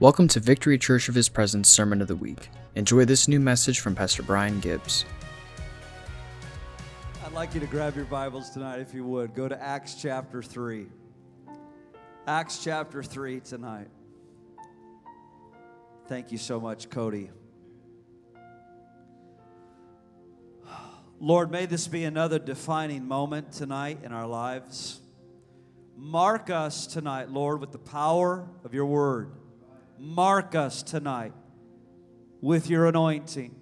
Welcome to Victory Church of His Presence Sermon of the Week. Enjoy this new message from Pastor Brian Gibbs. I'd like you to grab your Bibles tonight if you would. Go to Acts chapter 3. Acts chapter 3 tonight. Thank you so much, Cody. Lord, may this be another defining moment tonight in our lives. Mark us tonight, Lord, with the power of your word. Mark us tonight with your anointing.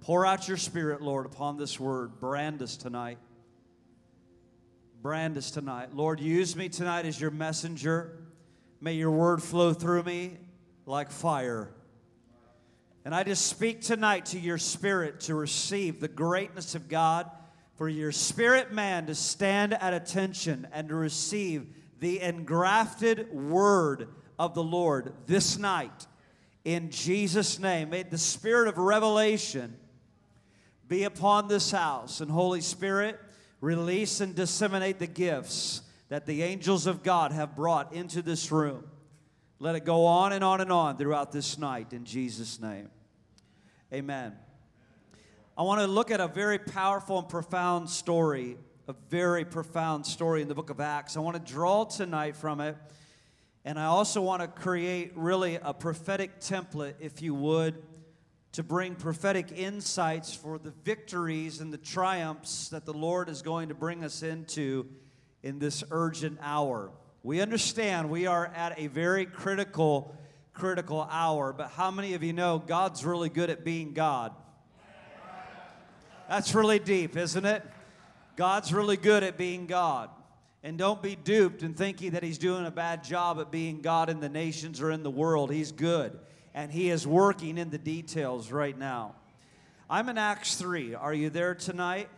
Pour out your spirit, Lord, upon this word. Brand us tonight. Brand us tonight. Lord, use me tonight as your messenger. May your word flow through me like fire. And I just speak tonight to your spirit to receive the greatness of God, for your spirit man to stand at attention and to receive the engrafted word of the Lord this night. In Jesus' name, may the spirit of revelation be upon this house. And Holy Spirit, release and disseminate the gifts that the angels of God have brought into this room. Let it go on and on and on throughout this night in Jesus' name. Amen. I want to look at a very powerful and profound story, a very profound story in the book of Acts. I want to draw tonight from it, and I also want to create really a prophetic template, if you would, to bring prophetic insights for the victories and the triumphs that the Lord is going to bring us into in this urgent hour. We understand we are at a very critical, critical hour, but how many of you know God's really good at being God? That's really deep, isn't it? God's really good at being God. And don't be duped in thinking that He's doing a bad job at being God in the nations or in the world. He's good. And He is working in the details right now. I'm in Acts 3. Are you there tonight?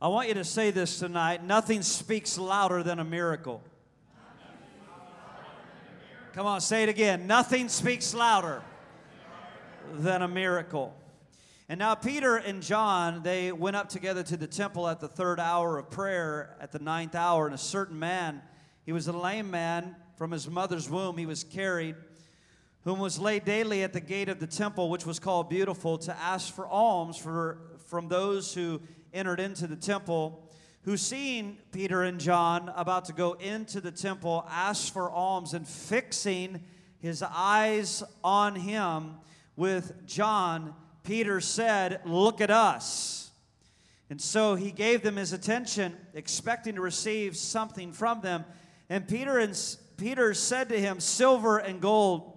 I want you to say this tonight nothing speaks louder than a miracle. Come on, say it again. Nothing speaks louder than a miracle. And now Peter and John, they went up together to the temple at the third hour of prayer, at the ninth hour, and a certain man, he was a lame man from his mother's womb, he was carried, whom was laid daily at the gate of the temple, which was called Beautiful, to ask for alms for, from those who entered into the temple who seeing Peter and John about to go into the temple asked for alms and fixing his eyes on him with John, Peter said, Look at us. And so he gave them his attention, expecting to receive something from them. And Peter, and Peter said to him, Silver and gold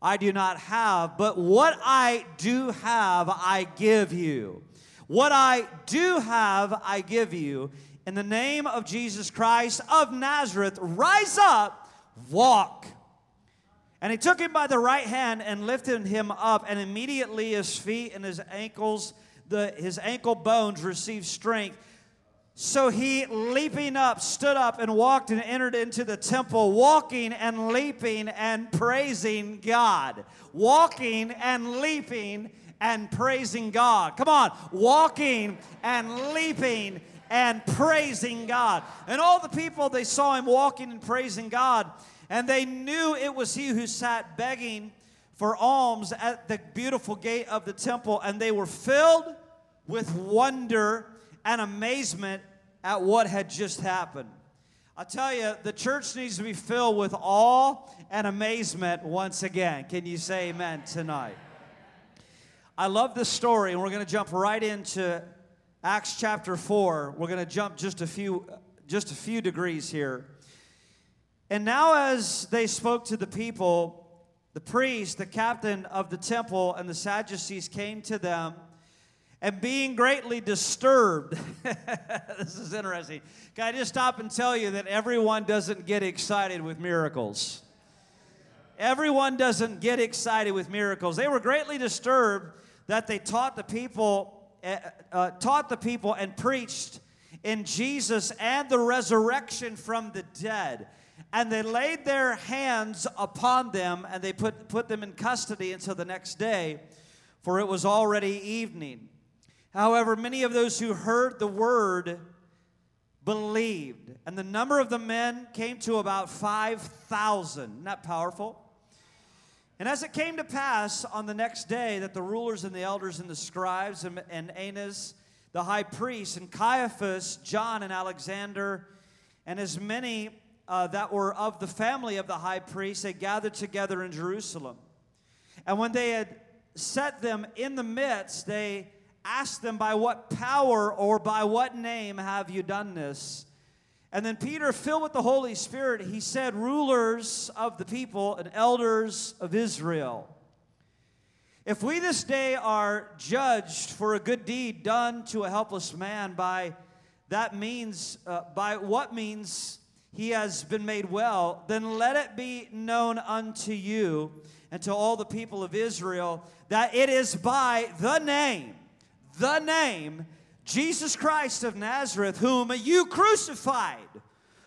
I do not have, but what I do have, I give you. What I do have, I give you. In the name of Jesus Christ of Nazareth, rise up, walk. And he took him by the right hand and lifted him up, and immediately his feet and his ankles, the, his ankle bones received strength. So he, leaping up, stood up and walked and entered into the temple, walking and leaping and praising God. Walking and leaping and praising God. Come on, walking and leaping and praising God. And all the people, they saw him walking and praising God, and they knew it was he who sat begging for alms at the beautiful gate of the temple, and they were filled with wonder and amazement at what had just happened. I tell you, the church needs to be filled with awe and amazement once again. Can you say amen tonight? I love this story, and we're going to jump right into Acts chapter 4. We're going to jump just a few just a few degrees here. And now as they spoke to the people, the priest, the captain of the temple, and the Sadducees came to them, and being greatly disturbed. this is interesting. Can I just stop and tell you that everyone doesn't get excited with miracles? Everyone doesn't get excited with miracles. They were greatly disturbed that they taught the people, uh, uh, taught the people and preached in Jesus and the resurrection from the dead. And they laid their hands upon them and they put, put them in custody until the next day, for it was already evening. However, many of those who heard the word believed. And the number of the men came to about 5,000. Isn't that powerful? And as it came to pass on the next day that the rulers and the elders and the scribes and, and the high priest, and Caiaphas, John, and Alexander, and as many uh, that were of the family of the high priest, they gathered together in Jerusalem. And when they had set them in the midst, they asked them, By what power or by what name have you done this? And then Peter, filled with the Holy Spirit, he said, Rulers of the people and elders of Israel, if we this day are judged for a good deed done to a helpless man by that means, uh, by what means he has been made well, then let it be known unto you and to all the people of Israel that it is by the name, the name Jesus Christ of Nazareth, whom you crucified,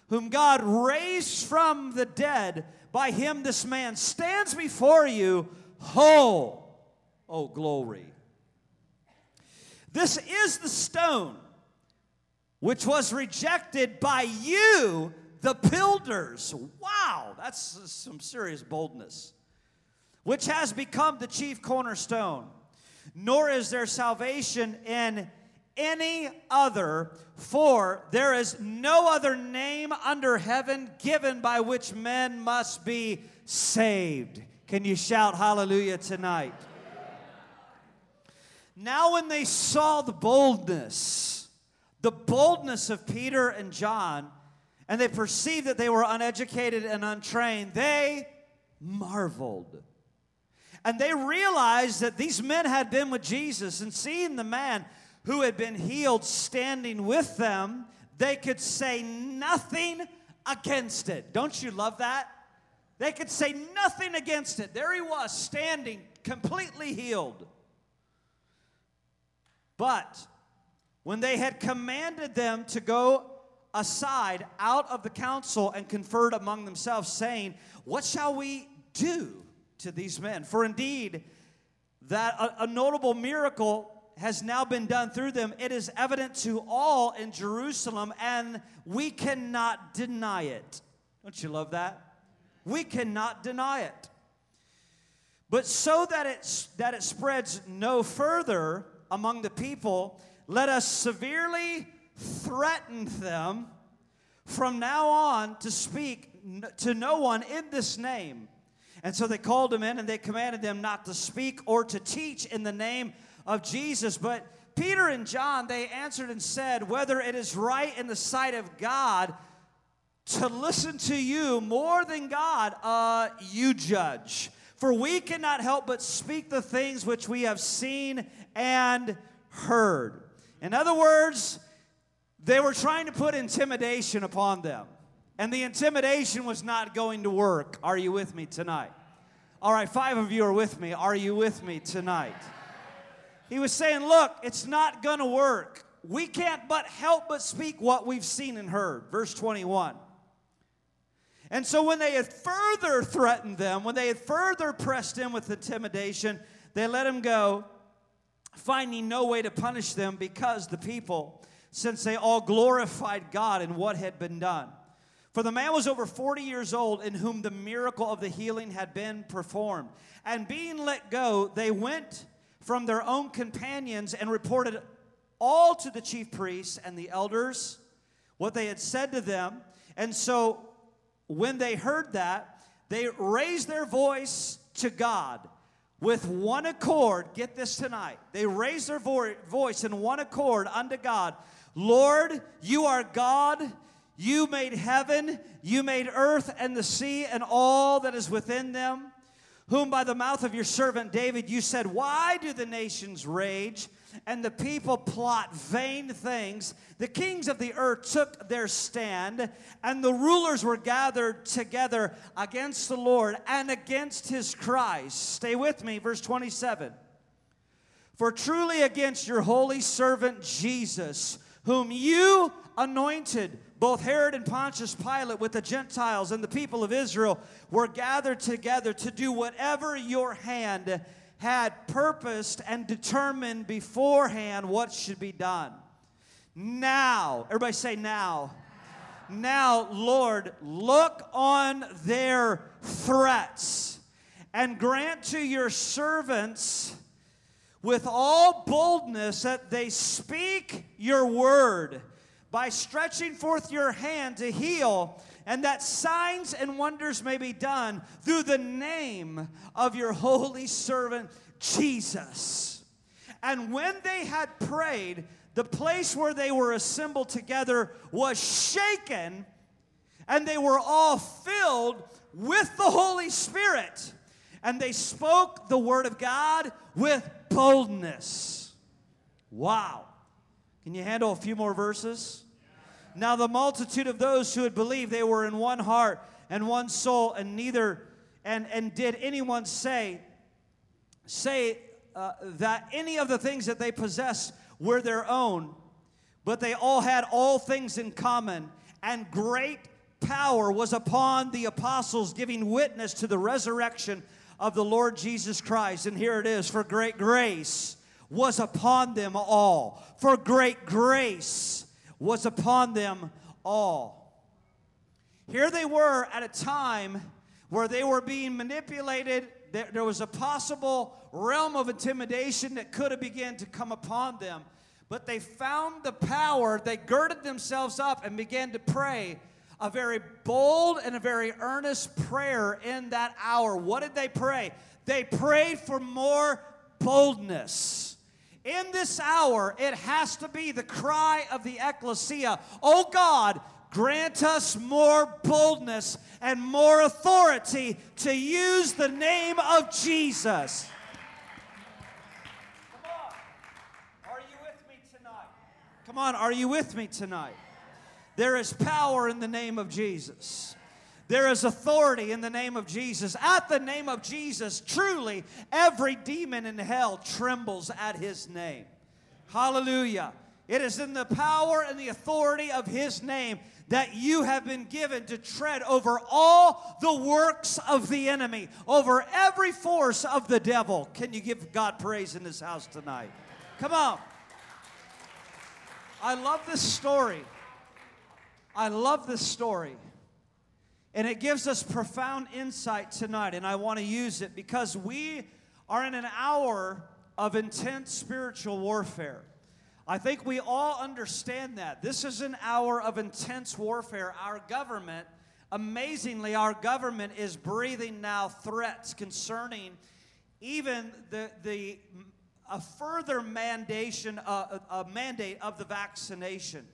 whom God raised from the dead, by him this man stands before you whole. Oh, glory. This is the stone which was rejected by you, the builders. Wow, that's some serious boldness. Which has become the chief cornerstone. Nor is there salvation in any other, for there is no other name under heaven given by which men must be saved. Can you shout hallelujah tonight? Now, when they saw the boldness, the boldness of Peter and John, and they perceived that they were uneducated and untrained, they marveled. And they realized that these men had been with Jesus, and seeing the man who had been healed standing with them, they could say nothing against it. Don't you love that? They could say nothing against it. There he was, standing, completely healed. But when they had commanded them to go aside out of the council and conferred among themselves, saying, What shall we do to these men? For indeed, that a, a notable miracle has now been done through them, it is evident to all in Jerusalem, and we cannot deny it. Don't you love that? We cannot deny it. But so that it, that it spreads no further among the people, let us severely threaten them from now on to speak to no one in this name. And so they called them in and they commanded them not to speak or to teach in the name of Jesus. But Peter and John, they answered and said, Whether it is right in the sight of God to listen to you more than God, uh, you judge. For we cannot help but speak the things which we have seen and heard. In other words, they were trying to put intimidation upon them. And the intimidation was not going to work. Are you with me tonight? All right, five of you are with me. Are you with me tonight? He was saying, Look, it's not going to work. We can't but help but speak what we've seen and heard. Verse 21. And so when they had further threatened them, when they had further pressed in with intimidation, they let him go, finding no way to punish them because the people, since they all glorified God in what had been done. For the man was over 40 years old in whom the miracle of the healing had been performed. And being let go, they went from their own companions and reported all to the chief priests and the elders what they had said to them. And so when they heard that, they raised their voice to God with one accord. Get this tonight. They raised their vo- voice in one accord unto God Lord, you are God. You made heaven, you made earth and the sea and all that is within them whom by the mouth of your servant David you said, Why do the nations rage and the people plot vain things? The kings of the earth took their stand, and the rulers were gathered together against the Lord and against his Christ. Stay with me, verse 27. For truly against your holy servant Jesus, whom you anointed, both Herod and Pontius Pilate with the Gentiles and the people of Israel were gathered together to do whatever your hand had purposed and determined beforehand what should be done. Now, everybody say now. Now, Lord, look on their threats and grant to your servants with all boldness that they speak your word by stretching forth your hand to heal, and that signs and wonders may be done through the name of your holy servant Jesus. And when they had prayed, the place where they were assembled together was shaken, and they were all filled with the Holy Spirit. And they spoke the word of God with boldness. Wow. Can you handle a few more verses? Now, the multitude of those who had believed, they were in one heart and one soul, and neither, and, and did anyone say, say uh, that any of the things that they possessed were their own, but they all had all things in common, and great power was upon the apostles, giving witness to the resurrection of the Lord Jesus Christ. And here it is for great grace was upon them all. For great grace was upon them all. Here they were at a time where they were being manipulated. There, was a possible realm of intimidation that could have begun to come upon them. But they found the power, they girded themselves up and began to pray a very bold and a very earnest prayer in that hour. What did they pray? They prayed for more boldness. In this hour, it has to be the cry of the ecclesia Oh God, grant us more boldness and more authority to use the name of Jesus. Come on. Are you with me tonight? Come on, are you with me tonight? There is power in the name of Jesus. There is authority in the name of Jesus. At the name of Jesus, truly, every demon in hell trembles at his name. Hallelujah. It is in the power and the authority of his name that you have been given to tread over all the works of the enemy, over every force of the devil. Can you give God praise in this house tonight? Come on. I love this story. I love this story. And it gives us profound insight tonight, and I want to use it because we are in an hour of intense spiritual warfare. I think we all understand that. This is an hour of intense warfare. Our government, amazingly, our government is breathing now threats concerning even the, the a further mandation, uh, a mandate of the vaccination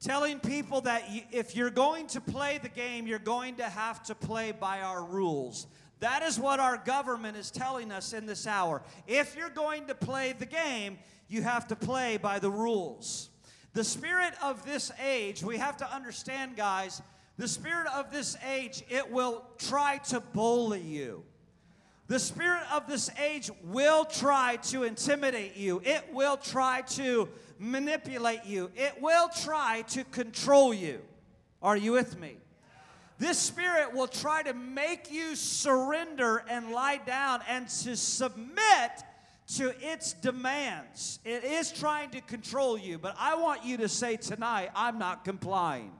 telling people that if you're going to play the game, you're going to have to play by our rules. That is what our government is telling us in this hour. If you're going to play the game, you have to play by the rules. The spirit of this age, we have to understand, guys, the spirit of this age, it will try to bully you. The spirit of this age will try to intimidate you. It will try to manipulate you, it will try to control you. Are you with me? This spirit will try to make you surrender and lie down and to submit to its demands. It is trying to control you, but I want you to say tonight, I'm not complying.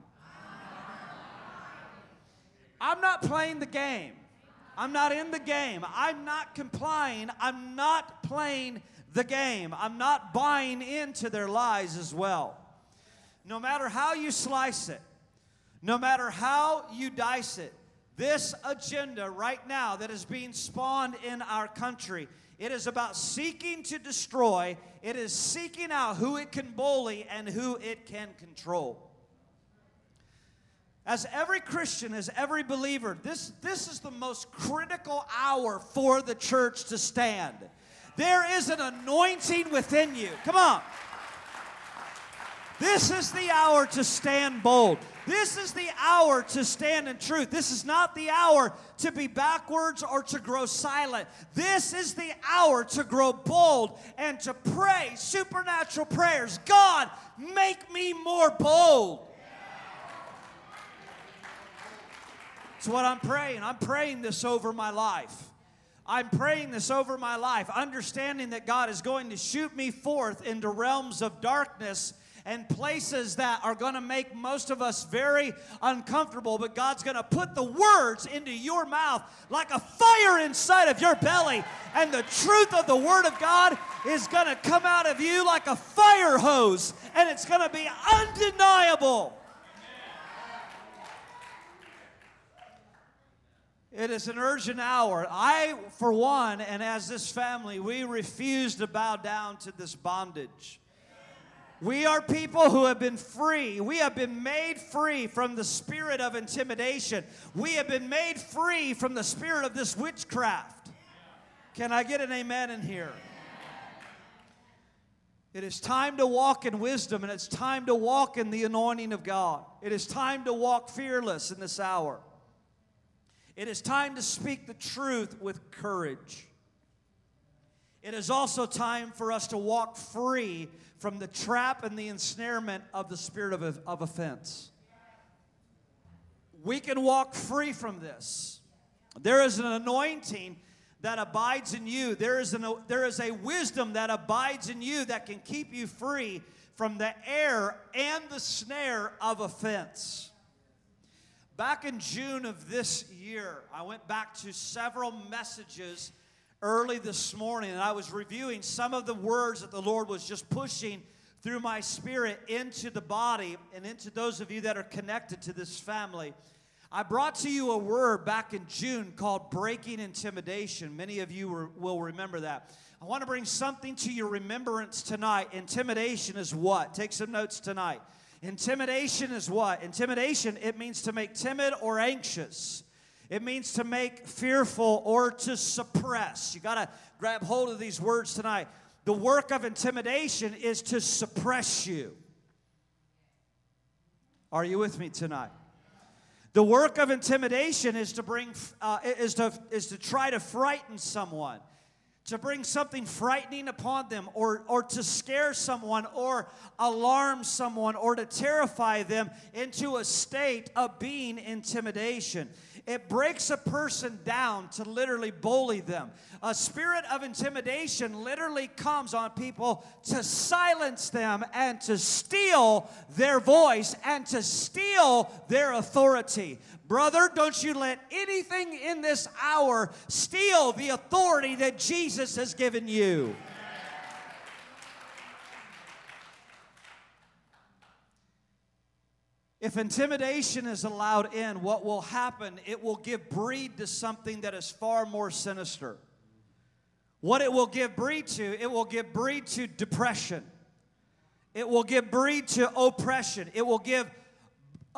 I'm not playing the game. I'm not in the game. I'm not complying. I'm not playing the game. I'm not buying into their lies as well. No matter how you slice it, no matter how you dice it, this agenda right now that is being spawned in our country, it is about seeking to destroy, it is seeking out who it can bully and who it can control. As every Christian, as every believer, this, this is the most critical hour for the church to stand. There is an anointing within you. Come on. This is the hour to stand bold. This is the hour to stand in truth. This is not the hour to be backwards or to grow silent. This is the hour to grow bold and to pray supernatural prayers. God, make me more bold. It's what I'm praying. I'm praying this over my life. I'm praying this over my life, understanding that God is going to shoot me forth into realms of darkness and places that are going to make most of us very uncomfortable, but God's going to put the words into your mouth like a fire inside of your belly, and the truth of the Word of God is going to come out of you like a fire hose, and it's going to be undeniable. It is an urgent hour. I, for one, and as this family, we refuse to bow down to this bondage. We are people who have been free. We have been made free from the spirit of intimidation. We have been made free from the spirit of this witchcraft. Can I get an amen in here? It is time to walk in wisdom and it's time to walk in the anointing of God. It is time to walk fearless in this hour. It is time to speak the truth with courage. It is also time for us to walk free from the trap and the ensnarement of the spirit of, of offense. We can walk free from this. There is an anointing that abides in you. There is, an, there is a wisdom that abides in you that can keep you free from the air and the snare of offense. Back in June of this year, I went back to several messages early this morning and I was reviewing some of the words that the Lord was just pushing through my spirit into the body and into those of you that are connected to this family. I brought to you a word back in June called breaking intimidation. Many of you will remember that. I want to bring something to your remembrance tonight. Intimidation is what? Take some notes tonight. Intimidation is what? Intimidation, it means to make timid or anxious. It means to make fearful or to suppress. You got to grab hold of these words tonight. The work of intimidation is to suppress you. Are you with me tonight? The work of intimidation is to bring uh, is to is to try to frighten someone to bring something frightening upon them or, or to scare someone or alarm someone or to terrify them into a state of being intimidation. It breaks a person down to literally bully them. A spirit of intimidation literally comes on people to silence them and to steal their voice and to steal their authority. Brother, don't you let anything in this hour steal the authority that Jesus has given you. If intimidation is allowed in, what will happen? It will give breed to something that is far more sinister. What it will give breed to, it will give breed to depression. It will give breed to oppression. It will give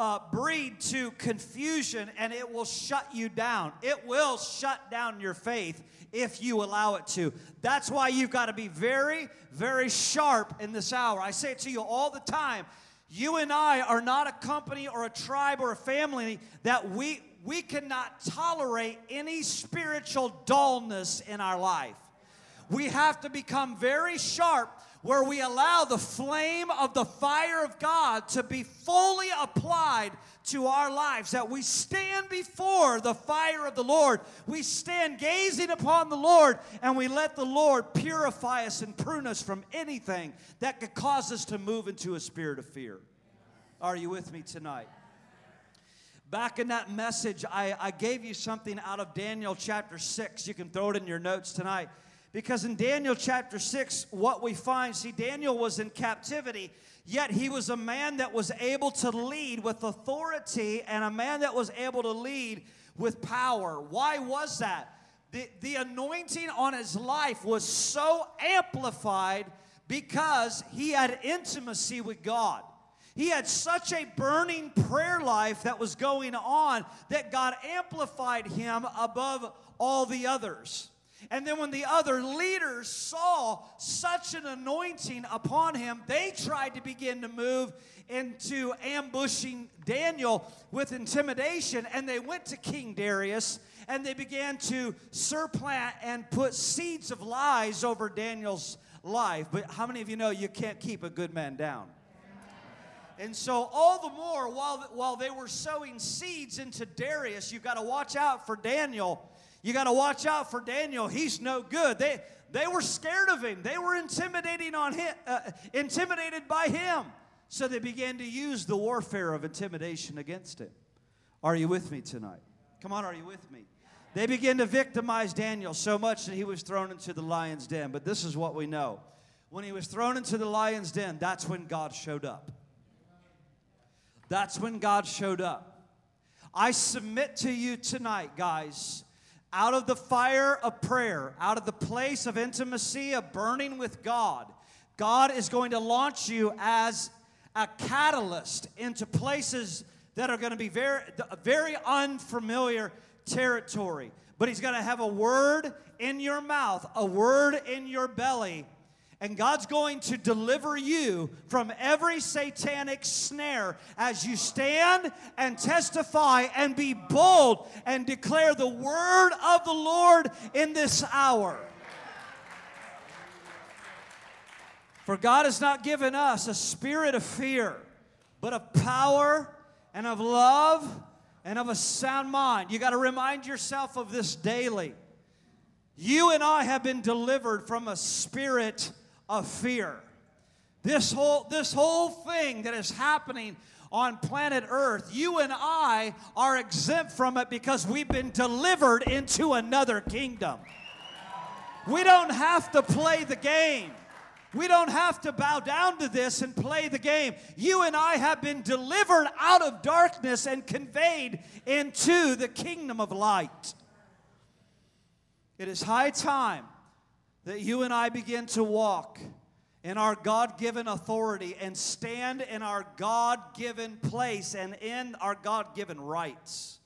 uh, breed to confusion and it will shut you down. It will shut down your faith if you allow it to. That's why you've got to be very, very sharp in this hour. I say it to you all the time. You and I are not a company or a tribe or a family that we, we cannot tolerate any spiritual dullness in our life. We have to become very sharp where we allow the flame of the fire of God to be fully applied to our lives, that we stand before the fire of the Lord. We stand gazing upon the Lord and we let the Lord purify us and prune us from anything that could cause us to move into a spirit of fear. Are you with me tonight? Back in that message, I, I gave you something out of Daniel chapter 6. You can throw it in your notes tonight. Because in Daniel chapter 6, what we find, see, Daniel was in captivity, yet he was a man that was able to lead with authority and a man that was able to lead with power. Why was that? The, the anointing on his life was so amplified because he had intimacy with God. He had such a burning prayer life that was going on that God amplified him above all the others. And then when the other leaders saw such an anointing upon him, they tried to begin to move into ambushing Daniel with intimidation. And they went to King Darius and they began to surplant and put seeds of lies over Daniel's life. But how many of you know you can't keep a good man down? And so, all the more, while, while they were sowing seeds into Darius, you've got to watch out for Daniel you got to watch out for Daniel. He's no good. They, they were scared of him. They were intimidating on him, uh, intimidated by him. So they began to use the warfare of intimidation against him. Are you with me tonight? Come on, are you with me? They began to victimize Daniel so much that he was thrown into the lion's den. But this is what we know. When he was thrown into the lion's den, that's when God showed up. That's when God showed up. I submit to you tonight, guys, out of the fire of prayer, out of the place of intimacy, of burning with God, God is going to launch you as a catalyst into places that are going to be very, very unfamiliar territory. But He's going to have a word in your mouth, a word in your belly and God's going to deliver you from every satanic snare as you stand and testify and be bold and declare the word of the Lord in this hour. For God has not given us a spirit of fear, but of power and of love and of a sound mind. You got to remind yourself of this daily. You and I have been delivered from a spirit of fear. This whole, this whole thing that is happening on planet Earth, you and I are exempt from it because we've been delivered into another kingdom. We don't have to play the game. We don't have to bow down to this and play the game. You and I have been delivered out of darkness and conveyed into the kingdom of light. It is high time that you and I begin to walk in our God given authority and stand in our God given place and in our God given rights.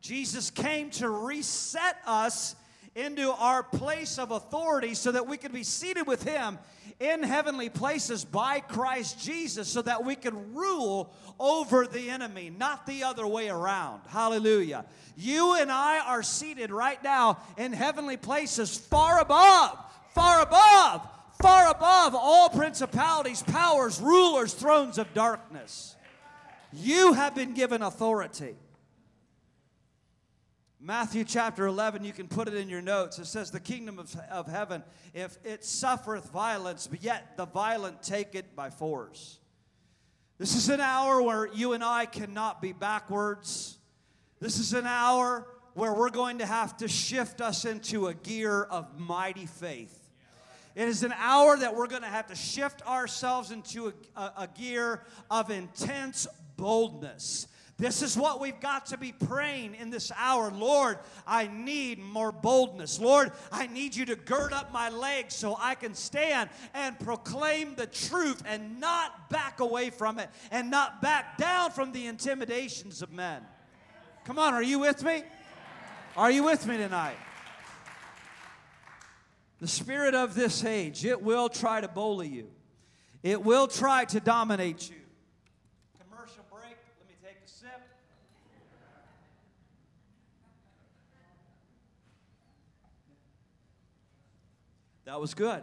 Jesus came to reset us into our place of authority so that we could be seated with Him in heavenly places by Christ Jesus so that we can rule over the enemy, not the other way around. Hallelujah. You and I are seated right now in heavenly places far above, far above, far above all principalities, powers, rulers, thrones of darkness. You have been given authority. Matthew chapter 11, you can put it in your notes. It says, The kingdom of, of heaven, if it suffereth violence, but yet the violent take it by force. This is an hour where you and I cannot be backwards. This is an hour where we're going to have to shift us into a gear of mighty faith. It is an hour that we're going to have to shift ourselves into a, a, a gear of intense boldness. This is what we've got to be praying in this hour. Lord, I need more boldness. Lord, I need you to gird up my legs so I can stand and proclaim the truth and not back away from it and not back down from the intimidations of men. Come on, are you with me? Are you with me tonight? The spirit of this age, it will try to bully you. It will try to dominate you. That was good.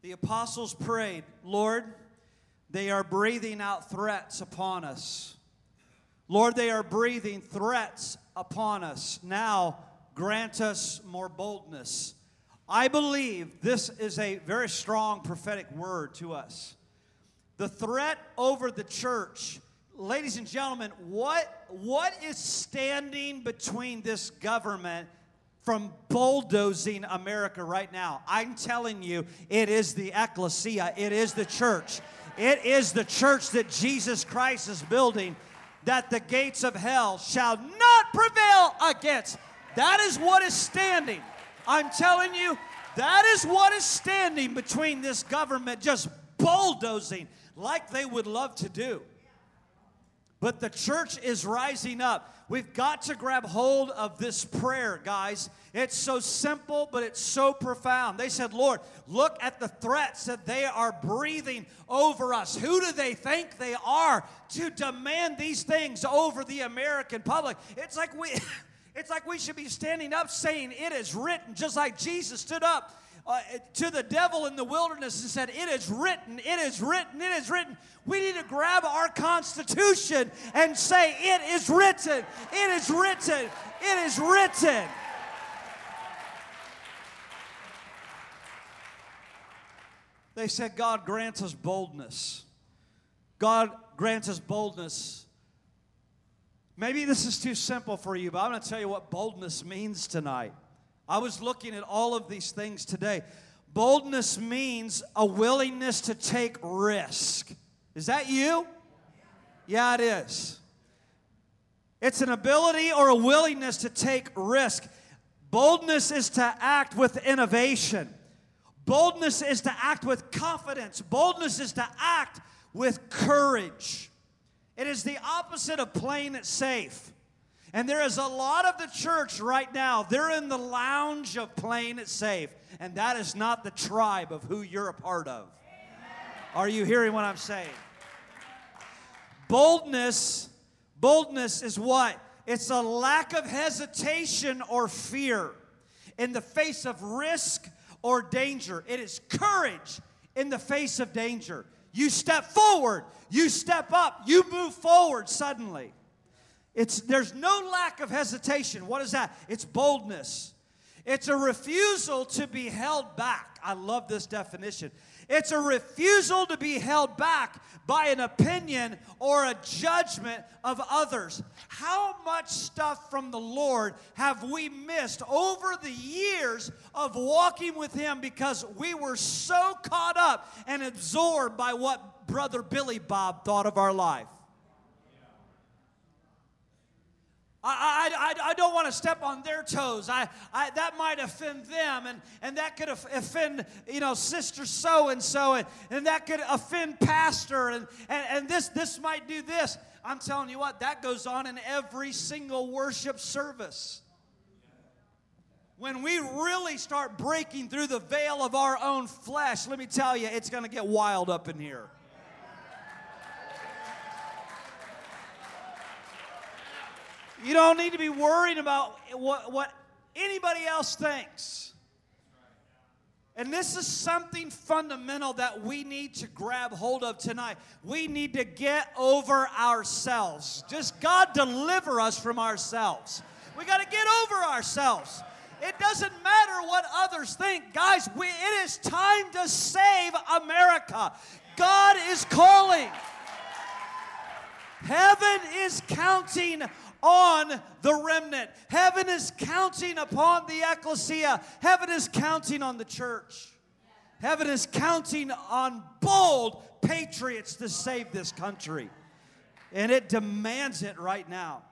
The apostles prayed, Lord, they are breathing out threats upon us. Lord, they are breathing threats upon us. Now, grant us more boldness. I believe this is a very strong prophetic word to us. The threat over the church ladies and gentlemen, what, what is standing between this government from bulldozing America right now? I'm telling you, it is the ecclesia, it is the church. It is the church that Jesus Christ is building that the gates of hell shall not prevail against. That is what is standing. I'm telling you, that is what is standing between this government just bulldozing like they would love to do. But the church is rising up. We've got to grab hold of this prayer, guys. It's so simple, but it's so profound. They said, Lord, look at the threats that they are breathing over us. Who do they think they are to demand these things over the American public? It's like we. It's like we should be standing up saying, It is written, just like Jesus stood up uh, to the devil in the wilderness and said, It is written, it is written, it is written. We need to grab our Constitution and say, It is written, it is written, it is written. they said, God grants us boldness. God grants us boldness. Maybe this is too simple for you, but I'm going to tell you what boldness means tonight. I was looking at all of these things today. Boldness means a willingness to take risk. Is that you? Yeah, it is. It's an ability or a willingness to take risk. Boldness is to act with innovation. Boldness is to act with confidence. Boldness is to act with courage. It is the opposite of playing it safe. And there is a lot of the church right now, they're in the lounge of playing it safe. And that is not the tribe of who you're a part of. Are you hearing what I'm saying? Boldness, boldness is what? It's a lack of hesitation or fear in the face of risk or danger. It is courage in the face of danger. You step forward, you step up, you move forward suddenly. It's, there's no lack of hesitation. What is that? It's boldness. It's a refusal to be held back. I love this definition. It's a refusal to be held back by an opinion or a judgment of others. How much stuff from the Lord have we missed over the years of walking with Him because we were so caught up and absorbed by what Brother Billy Bob thought of our life? I, I, I don't want to step on their toes. I, I, that might offend them, and, and that could offend, you know, sister so and so, and, that could offend pastor, and, and, and this, this might do this. I'm telling you what, that goes on in every single worship service. When we really start breaking through the veil of our own flesh, let me tell you, it's going to get wild up in here. You don't need to be worried about what, what anybody else thinks. And this is something fundamental that we need to grab hold of tonight. We need to get over ourselves. Just God deliver us from ourselves. We got to get over ourselves. It doesn't matter what others think. Guys, we, it is time to save America. God is calling. Heaven is counting on the remnant. Heaven is counting upon the ecclesia. Heaven is counting on the church. Heaven is counting on bold patriots to save this country. And it demands it right now.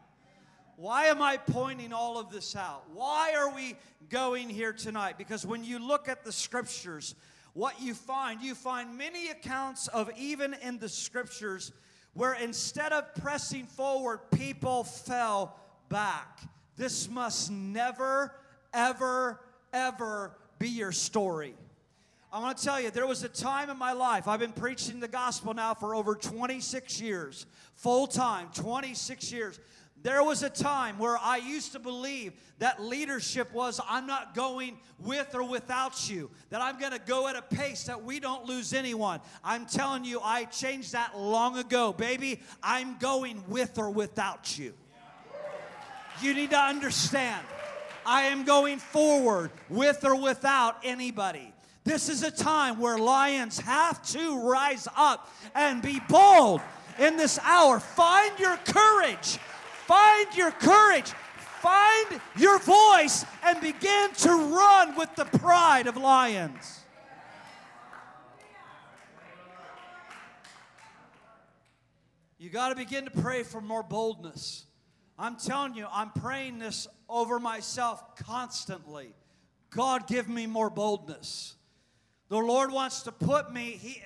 Why am I pointing all of this out? Why are we going here tonight? Because when you look at the scriptures, what you find, you find many accounts of even in the scriptures where instead of pressing forward, people fell back. This must never, ever, ever be your story. I want to tell you, there was a time in my life, I've been preaching the gospel now for over 26 years, full time, 26 years. There was a time where I used to believe that leadership was I'm not going with or without you, that I'm going to go at a pace that we don't lose anyone. I'm telling you, I changed that long ago. Baby, I'm going with or without you. You need to understand, I am going forward with or without anybody. This is a time where lions have to rise up and be bold in this hour. Find your courage Find your courage, find your voice, and begin to run with the pride of lions. You got to begin to pray for more boldness. I'm telling you, I'm praying this over myself constantly. God, give me more boldness. The Lord wants to put me, he,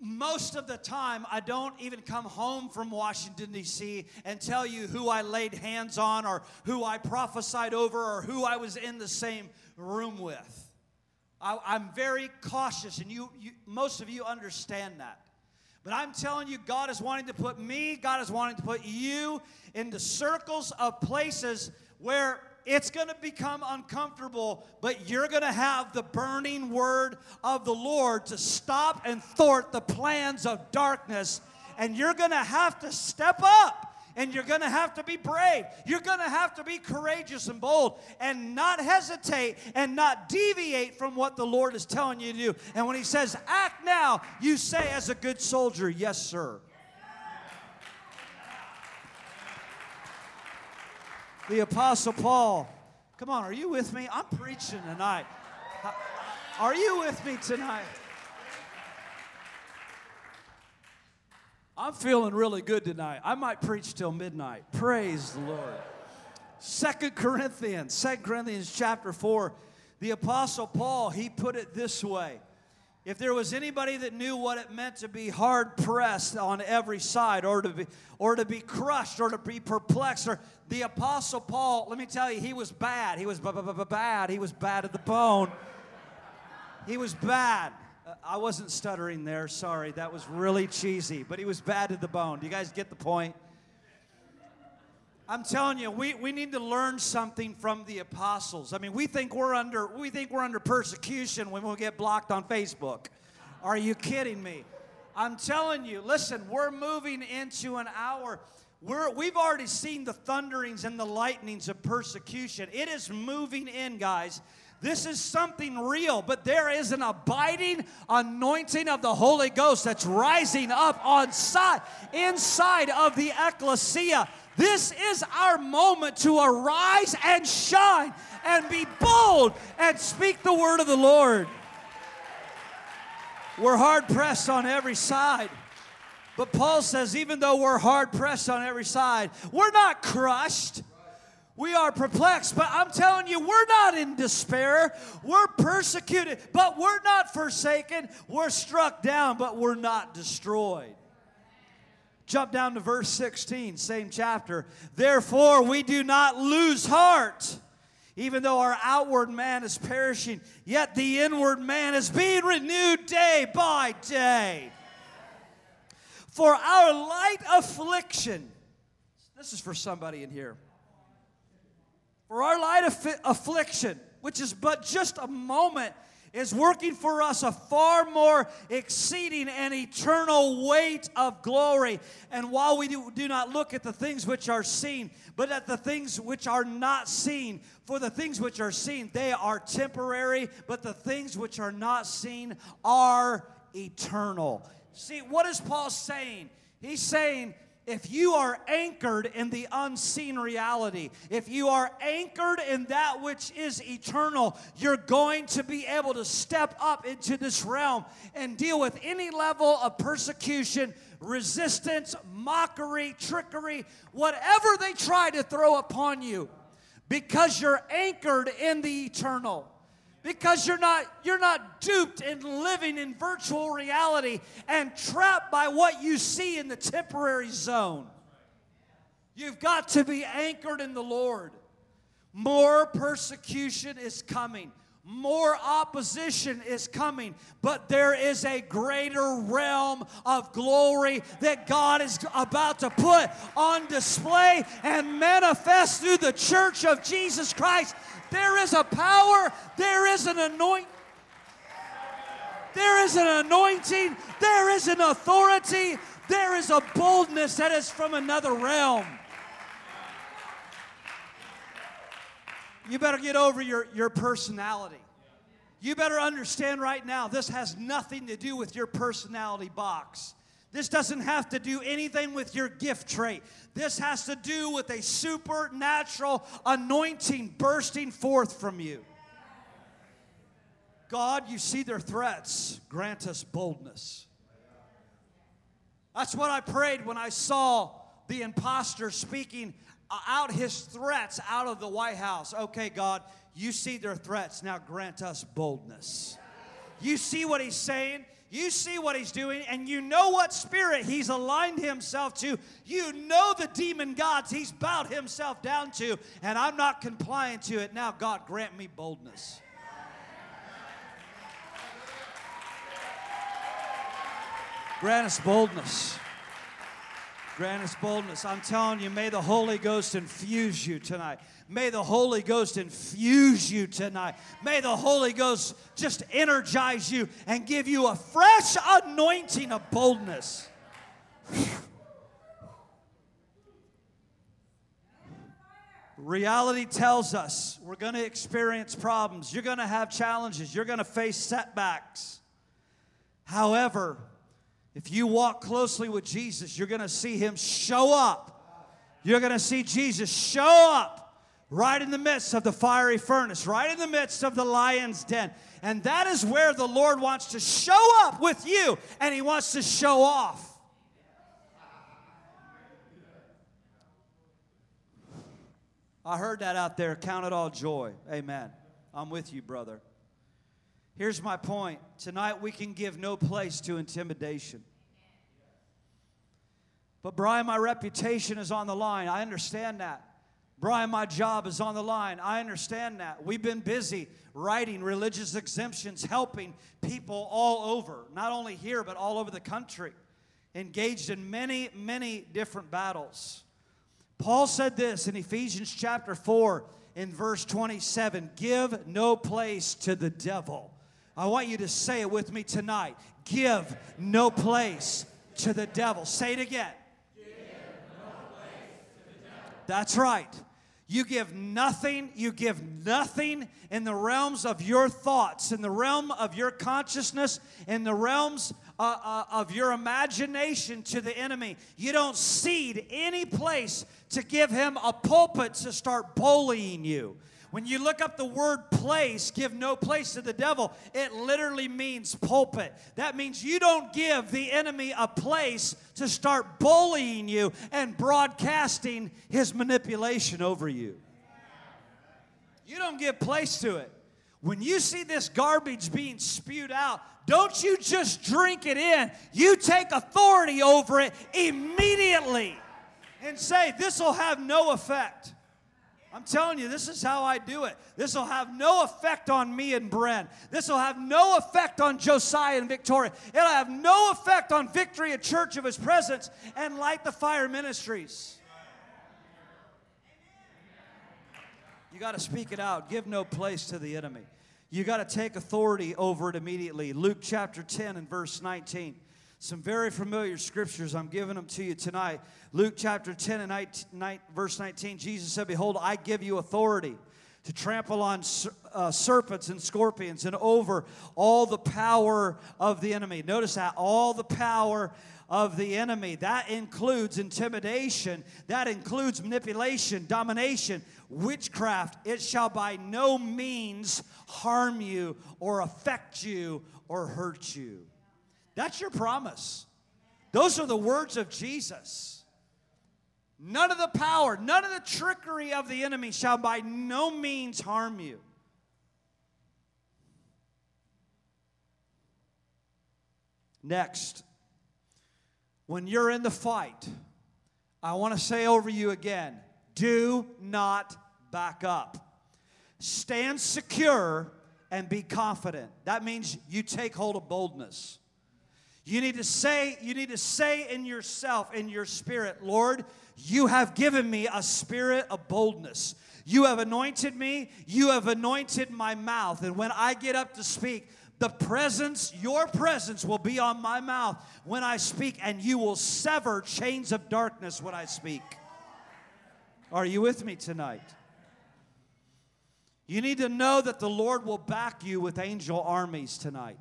most of the time, I don't even come home from Washington, D.C. and tell you who I laid hands on or who I prophesied over or who I was in the same room with. I, am very cautious, and you, you, most of you understand that. But I'm telling you, God is wanting to put me, God is wanting to put you in the circles of places where it's going to become uncomfortable, but you're going to have the burning word of the Lord to stop and thwart the plans of darkness. And you're going to have to step up. And you're going to have to be brave. You're going to have to be courageous and bold and not hesitate and not deviate from what the Lord is telling you to do. And when He says, act now, you say, as a good soldier, yes, sir. The Apostle Paul, come on, are you with me? I'm preaching tonight. Are you with me tonight? I'm feeling really good tonight. I might preach till midnight. Praise the Lord. Second Corinthians, Second Corinthians chapter 4, the Apostle Paul, he put it this way. If there was anybody that knew what it meant to be hard pressed on every side, or to be, or to be crushed, or to be perplexed, or the Apostle Paul, let me tell you, he was bad. He was bad. He was bad at the bone. He was bad. Uh, I wasn't stuttering there. Sorry. That was really cheesy. But he was bad to the bone. Do you guys get the point? I'm telling you, we, we need to learn something from the apostles. I mean, we think we're under we think we're under persecution when we get blocked on Facebook. Are you kidding me? I'm telling you, listen, we're moving into an hour. We're, we've already seen the thunderings and the lightnings of persecution. It is moving in, guys. This is something real, but there is an abiding anointing of the Holy Ghost that's rising up on side, inside of the ecclesia. This is our moment to arise and shine and be bold and speak the word of the Lord. We're hard pressed on every side. But Paul says, even though we're hard pressed on every side, we're not crushed. We are perplexed, but I'm telling you, we're not in despair. We're persecuted, but we're not forsaken. We're struck down, but we're not destroyed. Jump down to verse 16, same chapter. Therefore, we do not lose heart. Even though our outward man is perishing, yet the inward man is being renewed day by day. For our light affliction, this is for somebody in here for our light aff- affliction, which is but just a moment, is working for us a far more exceeding and eternal weight of glory. And while we do, not look at the things which are seen, but at the things which are not seen, for the things which are seen, they are temporary, but the things which are not seen are eternal. See, what is Paul saying? He's saying if you are anchored in the unseen reality, if you are anchored in that which is eternal, you're going to be able to step up into this realm and deal with any level of persecution, resistance, mockery, trickery, whatever they try to throw upon you, because you're anchored in the eternal because you're not you're not duped and living in virtual reality and trapped by what you see in the temporary zone. You've got to be anchored in the lord. More persecution is coming more opposition is coming, but there is a greater realm of glory that God is about to put on display and manifest through the church of Jesus Christ there is a power, there is an anointing. There is an anointing, there is an authority, there is a boldness that is from another realm. You better get over your, your personality. You better understand right now, this has nothing to do with your personality box. This doesn't have to do anything with your gift trait. This has to do with a supernatural anointing bursting forth from you. God, you see their threats. Grant us boldness. That's what I prayed when I saw the impostor speaking out his threats out of the White House. Okay, God, you see their threats. Now grant us boldness. You see what he's saying? You see what he's doing, and you know what spirit he's aligned himself to. You know the demon gods he's bowed himself down to, and I'm not complying to it. Now, God, grant me boldness. Grant us boldness. Grant us boldness. I'm telling you, may the Holy Ghost infuse you tonight. May the Holy Ghost infuse you tonight. May the Holy Ghost just energize you and give you a fresh anointing of boldness. Reality tells us we're going to experience problems. You're going to have challenges. You're going to face setbacks. However, if you walk closely with Jesus, you're going to see him show up. You're going to see Jesus show up right in the midst of the fiery furnace, right in the midst of the lion's den. And that is where the Lord wants to show up with you, and he wants to show off. I heard that out there. Count it all joy. Amen. I'm with you, brother. Here's my point tonight we can give no place to intimidation. But, Brian, my reputation is on the line. I understand that. Brian, my job is on the line. I understand that. We've been busy writing religious exemptions, helping people all over, not only here, but all over the country, engaged in many, many different battles. Paul said this in Ephesians chapter 4 in verse 27 Give no place to the devil. I want you to say it with me tonight. Give no place to the devil. Say it again. That's right. You give nothing, you give nothing in the realms of your thoughts, in the realm of your consciousness, in the realms uh, uh, of your imagination to the enemy. You don't cede any place to give him a pulpit to start bullying you. When you look up the word place, give no place to the devil, it literally means pulpit. That means you don't give the enemy a place to start bullying you and broadcasting his manipulation over you. You don't give place to it. When you see this garbage being spewed out, don't you just drink it in. You take authority over it immediately and say, This will have no effect. I'm telling you, this is how I do it. This will have no effect on me and Bren. This will have no effect on Josiah and Victoria. It'll have no effect on Victory, a church of His presence, and Light the Fire Ministries. You got to speak it out. Give no place to the enemy. You got to take authority over it immediately. Luke chapter 10 and verse 19 some very familiar scriptures. I'm giving them to you tonight. Luke chapter 10 and 19, verse 19, Jesus said, Behold, I give you authority to trample on uh, serpents and scorpions and over all the power of the enemy. Notice that all the power of the enemy. That includes intimidation, that includes manipulation, domination, witchcraft. It shall by no means harm you or affect you or hurt you. That's your promise. Those are the words of Jesus. None of the power, none of the trickery of the enemy shall by no means harm you. Next, when you're in the fight, I want to say over you again do not back up. Stand secure and be confident. That means you take hold of boldness. You need to say, you need to say in yourself, in your spirit, Lord, you have given me a spirit of boldness. You have anointed me, you have anointed my mouth. And when I get up to speak, the presence, your presence will be on my mouth when I speak, and you will sever chains of darkness when I speak. Are you with me tonight? You need to know that the Lord will back you with angel armies tonight.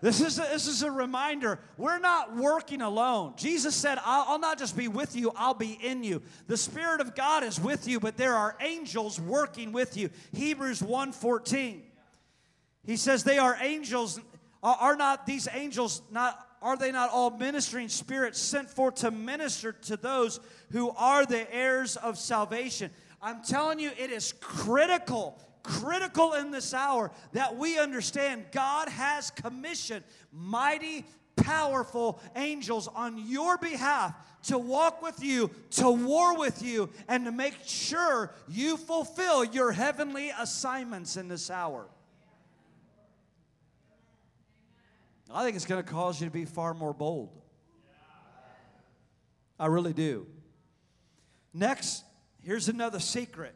This is, a, this is a reminder. We're not working alone. Jesus said, I'll, I'll, not just be with you, I'll be in you. The Spirit of God is with you, but there are angels working with you. Hebrews 1.14. He says they are angels. Are, are not these angels not are they not all ministering spirits sent forth to minister to those who are the heirs of salvation? I'm telling you, it is critical critical in this hour that we understand God has commissioned mighty, powerful angels on your behalf to walk with you, to war with you, and to make sure you fulfill your heavenly assignments in this hour. I think it's going to cause you to be far more bold. I really do. Next, here's another secret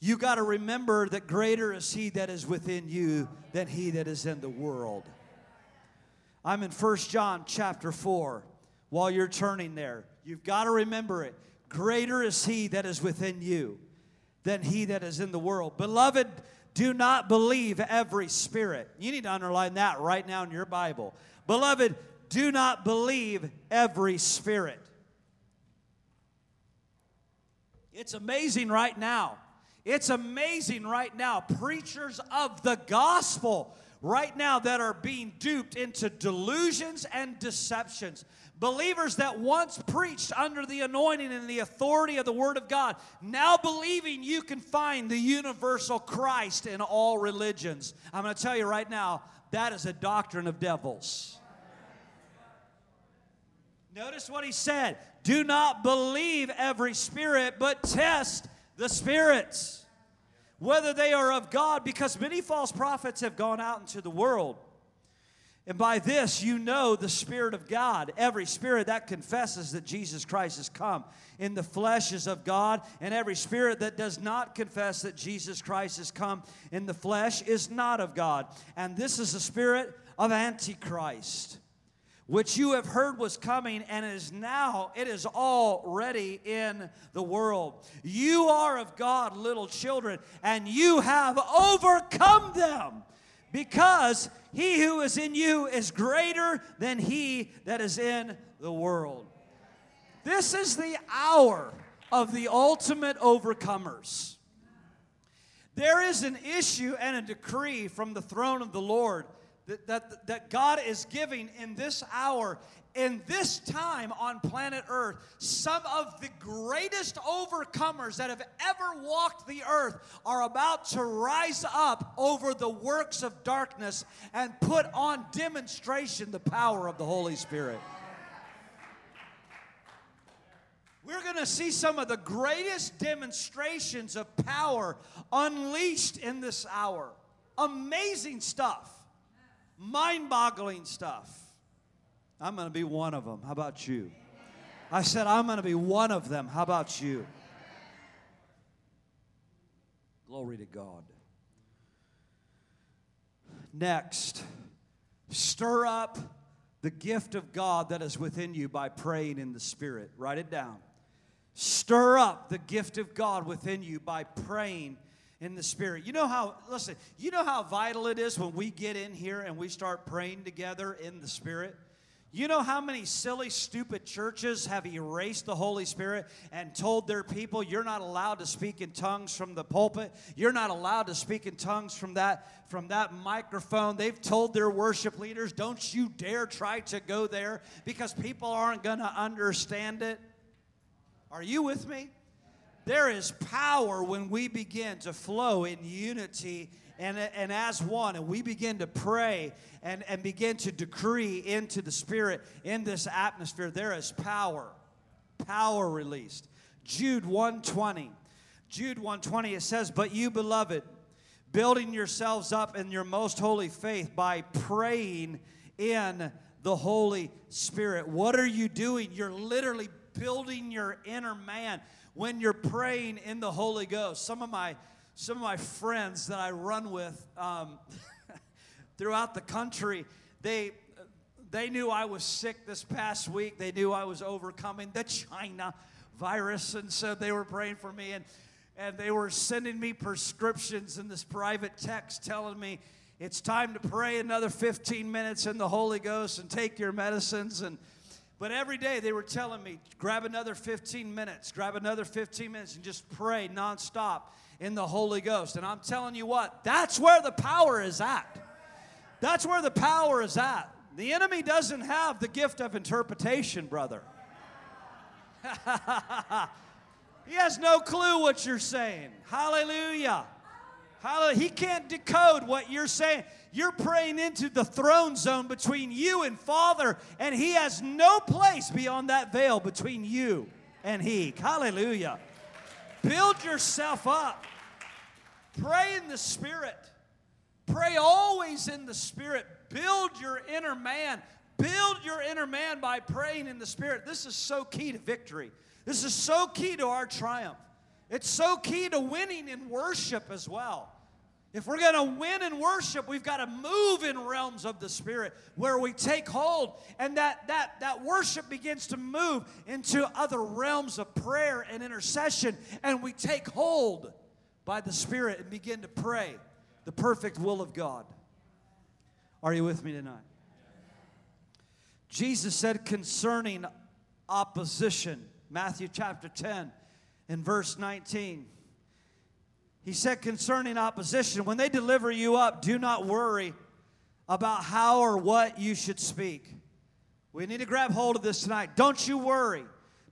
you got to remember that greater is He that is within you than He that is in the world. I'm in First John chapter 4. While you're turning there, you've got to remember it. greater is he that is within you than he that is in the world. Beloved, do not believe every spirit. You need to underline that right now in your Bible. Beloved, do not believe every spirit. It's amazing right now. It's amazing right now. Preachers of the gospel right now that are being duped into delusions and deceptions. Believers that once preached under the anointing and the authority of the Word of God, now believing you can find the universal Christ in all religions. I'm going to tell you right now, that is a doctrine of devils. Notice what he said do not believe every spirit, but test the spirits, whether they are of God, because many false prophets have gone out into the world. And by this you know the Spirit of God. Every spirit that confesses that Jesus Christ has come in the flesh is of God, and every spirit that does not confess that Jesus Christ has come in the flesh is not of God. And this is the spirit of Antichrist which you have heard was coming and is now, it is already in the world. You are of God, little children, and you have overcome them because he who is in you is greater than he that is in the world. This is the hour of the ultimate overcomers. There is an issue and a decree from the throne of the Lord that, that, that God is giving in this hour, in this time on planet Earth, some of the greatest overcomers that have ever walked the earth are about to rise up over the works of darkness and put on demonstration the power of the Holy Spirit. We're going to see some of the greatest demonstrations of power unleashed in this hour. Amazing stuff mind boggling stuff. I'm going to be one of them. How about you? I said, I'm going to be one of them. How about you? Glory to God. Next, stir up the gift of God that is within you by praying in the Spirit. Write it down. Stir up the gift of God within you by praying in the spirit. You know how, listen, you know how vital it is when we get in here and we start praying together in the spirit? You know how many silly, stupid churches have erased the Holy Spirit and told their people, you're not allowed to speak in tongues from the pulpit. You're not allowed to speak in tongues from that, from that microphone. They've told their worship leaders, don't you dare try to go there because people aren't going to understand it. Are you with me? There is power when we begin to flow in unity and, and as one, and we begin to pray and, and begin to decree into the Spirit in this atmosphere. There is power, power released. Jude 120. Jude 120, it says, But you, beloved, building yourselves up in your most holy faith by praying in the Holy Spirit. What are you doing? You're literally building your inner man when you're praying in the Holy Ghost. Some of my some of my friends that I run with um, throughout the country, they they knew I was sick this past week. They knew I was overcoming the China virus, and so they were praying for me and and they were sending me prescriptions in this private text telling me it's time to pray another 15 minutes in the Holy Ghost and take your medicines and but every day they were telling me, grab another 15 minutes, grab another 15 minutes, and just pray nonstop in the Holy Ghost. And I'm telling you what, that's where the power is at. That's where the power is at. The enemy doesn't have the gift of interpretation, brother. he has no clue what you're saying. Hallelujah. Hallelujah. He can't decode what you're saying. You're praying into the throne zone between you and Father, and He has no place beyond that veil between you and He. Hallelujah. Build yourself up. Pray in the Spirit. Pray always in the Spirit. Build your inner man. Build your inner man by praying in the Spirit. This is so key to victory. This is so key to our triumph. It's so key to winning in worship as well. If we're going to win in worship, we've got to move in realms of the Spirit where we take hold and that, that, that worship begins to move into other realms of prayer and intercession, and we take hold by the Spirit and begin to pray the perfect will of God. Are you with me tonight? Jesus said concerning opposition, Matthew chapter 10 and verse 19. He said concerning opposition, when they deliver you up, do not worry about how or what you should speak. We need to grab hold of this tonight. Don't you worry.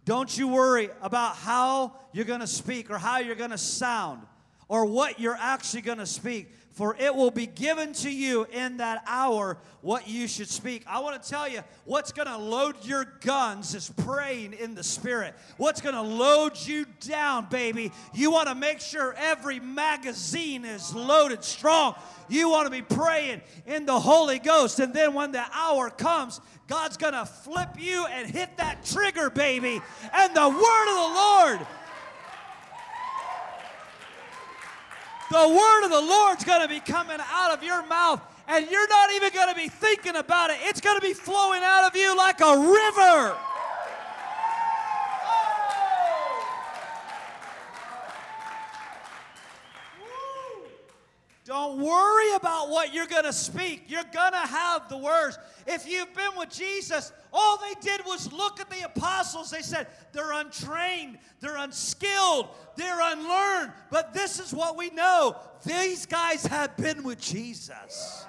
Don't you worry about how you're going to speak or how you're going to sound or what you're actually going to speak for it will be given to you in that hour what you should speak. I want to tell you what's going to load your guns is praying in the Spirit. What's going to load you down, baby? You want to make sure every magazine is loaded strong. You want to be praying in the Holy Ghost. And then when the hour comes, God's going to flip you and hit that trigger, baby. And the word of the Lord The word of the Lord's going to be coming out of your mouth, and you're not even going to be thinking about it. It's going to be flowing out of you like a river. Don't worry about what you're going to speak. You're going to have the words. If you've been with Jesus, all they did was look at the apostles. They said, they're untrained, they're unskilled, they're unlearned. But this is what we know these guys have been with Jesus.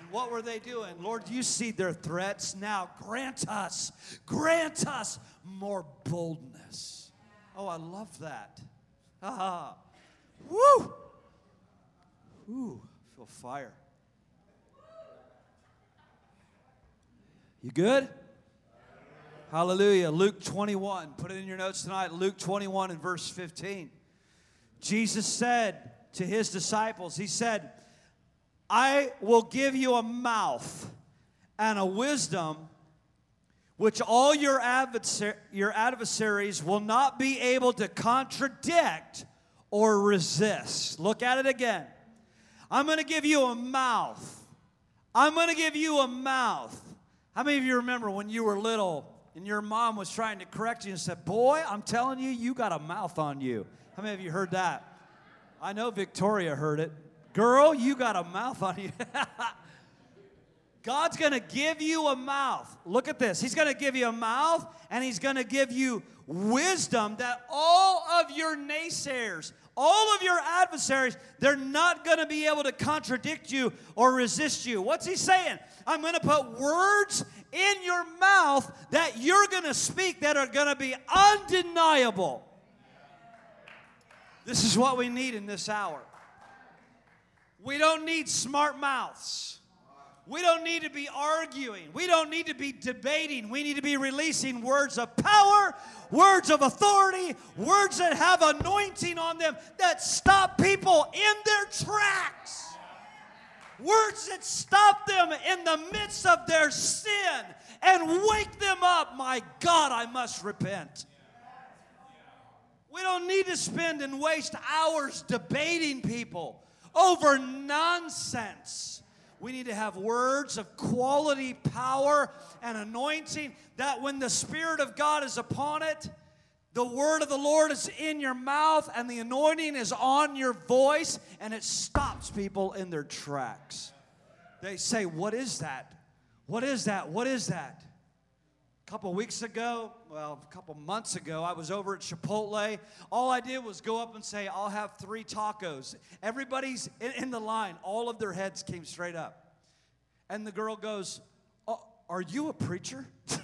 And what were they doing? Lord, you see their threats. Now grant us, grant us more boldness. Oh, I love that. Ah, woo! Ooh, I feel fire. You good? Hallelujah. Luke 21. Put it in your notes tonight. Luke 21 and verse 15. Jesus said to his disciples, He said, I will give you a mouth and a wisdom which all your, adversar- your adversaries will not be able to contradict or resist. Look at it again. I'm going to give you a mouth. I'm going to give you a mouth. How many of you remember when you were little and your mom was trying to correct you and said, Boy, I'm telling you, you got a mouth on you? How many of you heard that? I know Victoria heard it. Girl, you got a mouth on you. God's going to give you a mouth. Look at this. He's going to give you a mouth and He's going to give you wisdom that all of your naysayers, all of your adversaries, they're not going to be able to contradict you or resist you. What's he saying? I'm going to put words in your mouth that you're going to speak that are going to be undeniable. This is what we need in this hour. We don't need smart mouths. We don't need to be arguing. We don't need to be debating. We need to be releasing words of power, words of authority, words that have anointing on them that stop people in their tracks. Words that stop them in the midst of their sin and wake them up. My God, I must repent. We don't need to spend and waste hours debating people over nonsense. We need to have words of quality, power, and anointing that when the Spirit of God is upon it, the word of the Lord is in your mouth and the anointing is on your voice and it stops people in their tracks. They say, What is that? What is that? What is that? Couple weeks ago, well, a couple months ago, I was over at Chipotle. All I did was go up and say, I'll have three tacos. Everybody's in, in the line, all of their heads came straight up. And the girl goes, oh, Are you a preacher?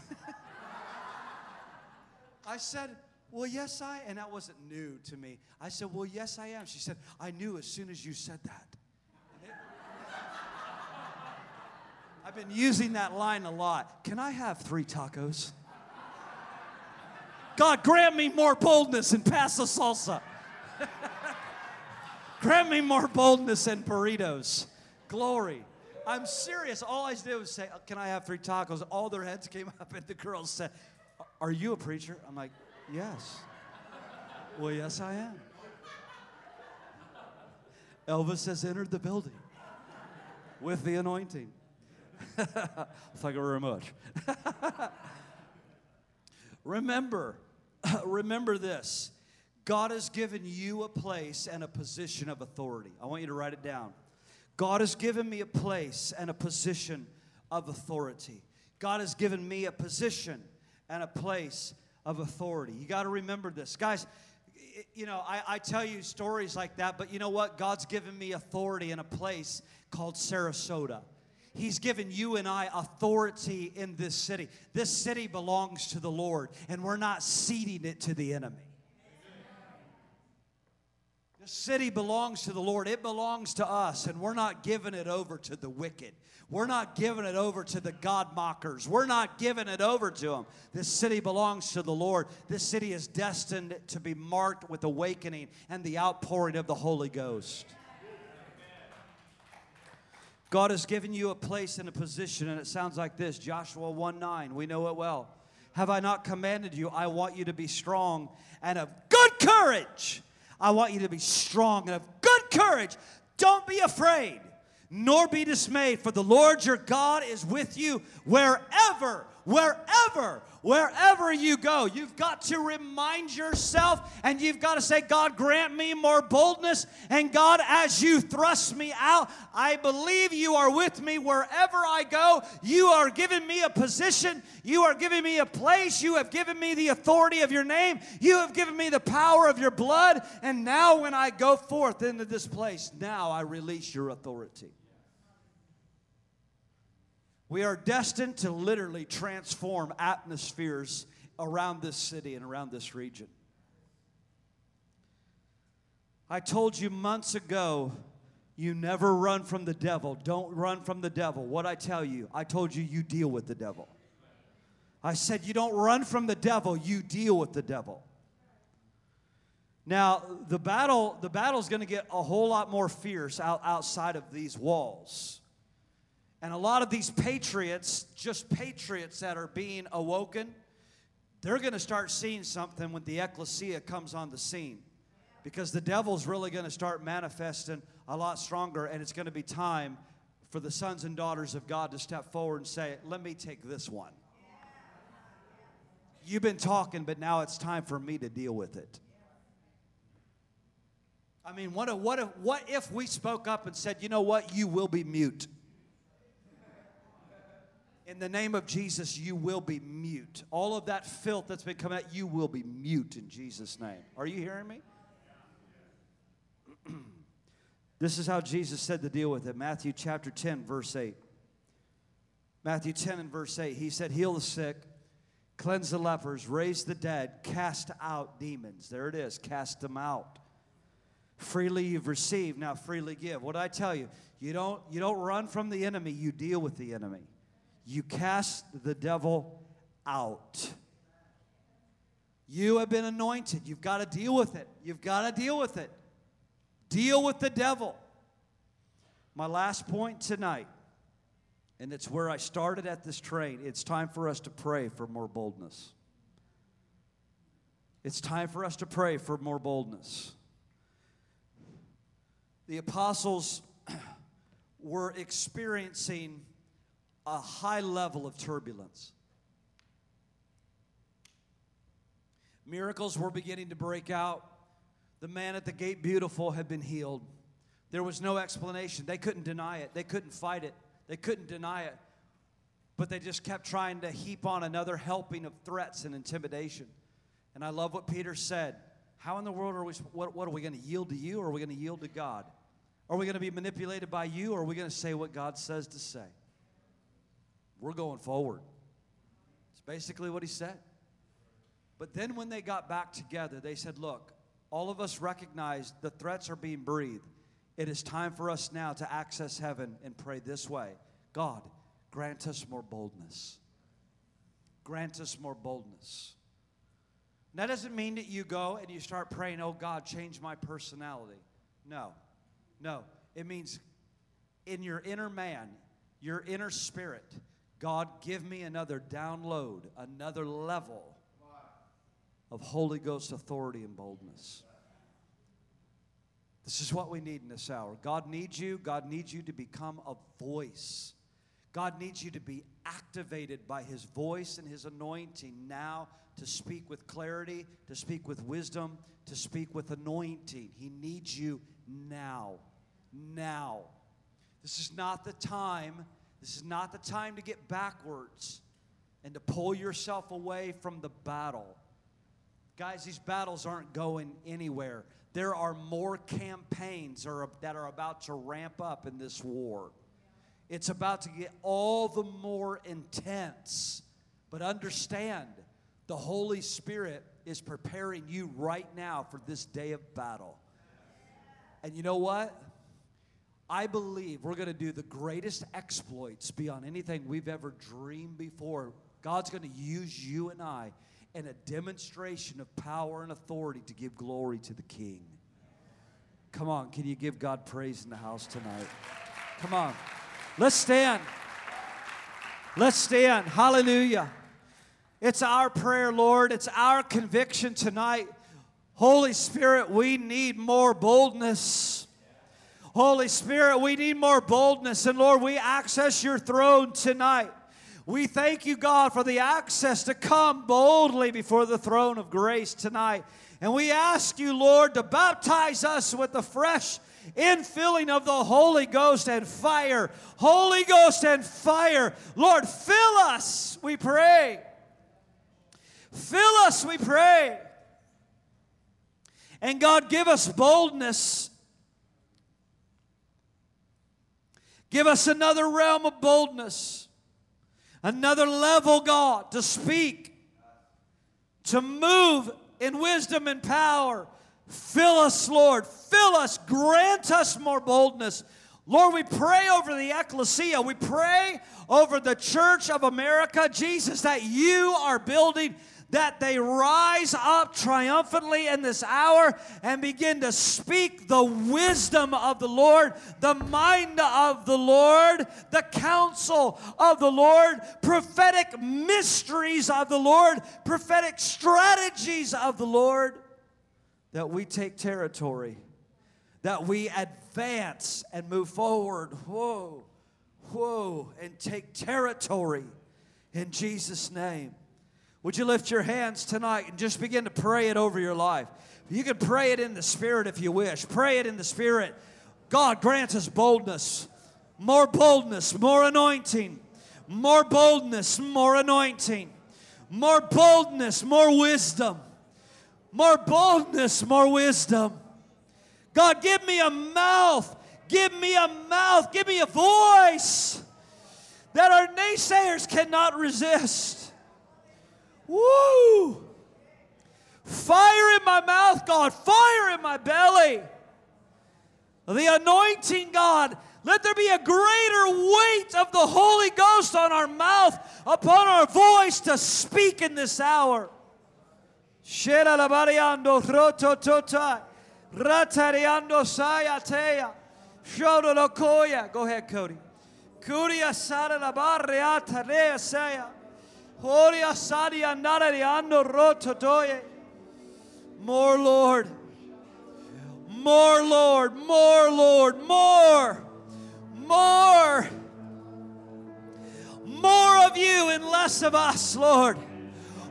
I said, Well, yes, I, and that wasn't new to me. I said, Well, yes, I am. She said, I knew as soon as you said that. I've been using that line a lot. Can I have three tacos? God, grant me more boldness and pass the salsa. grant me more boldness and burritos. Glory. I'm serious. All I did was say, Can I have three tacos? All their heads came up, and the girls said, Are you a preacher? I'm like, Yes. Well, yes, I am. Elvis has entered the building with the anointing. Thank you very much. remember, remember this. God has given you a place and a position of authority. I want you to write it down. God has given me a place and a position of authority. God has given me a position and a place of authority. You got to remember this. Guys, you know, I, I, tell you stories like that, but you know what? God's given me authority in a place called Sarasota. He's given you and I authority in this city. This city belongs to the Lord, and we're not ceding it to the enemy. The city belongs to the Lord. It belongs to us, and we're not giving it over to the wicked. We're not giving it over to the God mockers. We're not giving it over to them. This city belongs to the Lord. This city is destined to be marked with awakening and the outpouring of the Holy Ghost. God has given you a place and a position, and it sounds like this Joshua 1 9. We know it well. Have I not commanded you? I want you to be strong and of good courage. I want you to be strong and of good courage. Don't be afraid nor be dismayed, for the Lord your God is with you wherever, wherever, wherever you go. You've got to remind yourself and you've got to say, God, grant me more boldness. And God, as you thrust me out, I believe you are with me wherever I go. You are giving me a position. You are giving me a place. You have given me the authority of your name. You have given me the power of your blood. And now, when I go forth into this place, now I release your authority. We are destined to literally transform atmospheres around this city and around this region. I told you months ago, you never run from the devil. Don't run from the devil. What I tell you, I told you, you deal with the devil. I said, you don't run from the devil, you deal with the devil. Now, the battle, the battle's going to get a whole lot more fierce out, outside of these walls. And a lot of these patriots, just patriots that are being awoken, they're going to start seeing something when the ecclesia comes on the scene. Because the devil's really going to start manifesting a lot stronger, and it's going to be time for the sons and daughters of God to step forward and say, Let me take this one. You've been talking, but now it's time for me to deal with it. I mean, what if, what if, what if we spoke up and said, You know what? You will be mute. In the name of Jesus, you will be mute. All of that filth that's been coming out, you will be mute in Jesus' name. Are you hearing me? this is how Jesus said to deal with it. Matthew chapter 10, verse 8. Matthew 10 and verse 8. He said, Heal the sick, cleanse the lepers, raise the dead, cast out demons. There it is, cast them out. Freely you've received, now freely give. What I tell you, you don't, you don't run from the enemy, you deal with the enemy you cast the devil out. You have been anointed. You've got to deal with it. You've got to deal with it. Deal with the devil. My last point tonight, and it's where I started at this train. It's time for us to pray for more boldness. It's time for us to pray for more boldness. The apostles were experiencing a high level of turbulence. Miracles were beginning to break out. The man at the gate, beautiful, had been healed. There was no explanation. They couldn't deny it, they couldn't fight it, they couldn't deny it. But they just kept trying to heap on another helping of threats and intimidation. And I love what Peter said. How in the world are we, what, what are we going to yield to you or are we going to yield to God? Are we going to be manipulated by you or are we going to say what God says to say? We're going forward. It's basically what he said. But then when they got back together, they said, Look, all of us recognize the threats are being breathed. It is time for us now to access heaven and pray this way God, grant us more boldness. Grant us more boldness. that doesn't mean that you go and you start praying, Oh God, change my personality. No, no. It means in your inner man, your inner spirit, God, give me another download, another level of Holy Ghost authority and boldness. This is what we need in this hour. God needs you. God needs you to become a voice. God needs you to be activated by His voice and His anointing now to speak with clarity, to speak with wisdom, to speak with anointing. He needs you now. Now. This is not the time. This is not the time to get backwards and to pull yourself away from the battle. Guys, these battles aren't going anywhere. There are more campaigns that are about to ramp up in this war. It's about to get all the more intense. But understand, the Holy Spirit is preparing you right now for this day of battle. And you know what? I believe we're going to do the greatest exploits beyond anything we've ever dreamed before. God's going to use you and I in a demonstration of power and authority to give glory to the King. Come on, can you give God praise in the house tonight? Come on. Let's stand. Let's stand. Hallelujah. It's our prayer, Lord. It's our conviction tonight. Holy Spirit, we need more boldness. Holy Spirit, we need more boldness. And Lord, we access your throne tonight. We thank you, God, for the access to come boldly before the throne of grace tonight. And we ask you, Lord, to baptize us with the fresh infilling of the Holy Ghost and fire. Holy Ghost and fire. Lord, fill us, we pray. Fill us, we pray. And God, give us boldness. Give us another realm of boldness, another level, God, to speak, to move in wisdom and power. Fill us, Lord. Fill us. Grant us more boldness. Lord, we pray over the ecclesia. We pray over the church of America, Jesus, that you are building that they rise up triumphantly in this hour and begin to speak the wisdom of the Lord, the mind of the Lord, the counsel of the Lord, prophetic mysteries of the Lord, prophetic strategies of the Lord, that we take territory, that we advance and move forward. Whoa, whoa, and take territory in Jesus' name. Would you lift your hands tonight and just begin to pray it over your life? You can pray it in the Spirit if you wish. Pray it in the Spirit. God grants us boldness, more boldness, more anointing, more boldness, more anointing, more boldness, more wisdom, more boldness, more wisdom. God, give me a mouth, give me a mouth, give me a voice that our naysayers cannot resist. Woo! Fire in my mouth, God. Fire in my belly. The anointing, God. Let there be a greater weight of the Holy Ghost on our mouth, upon our voice to speak in this hour. Go ahead, Cody. Kuria sara la barriata rea sea. More, Lord. More, Lord. More, Lord. More. More. More of you and less of us, Lord.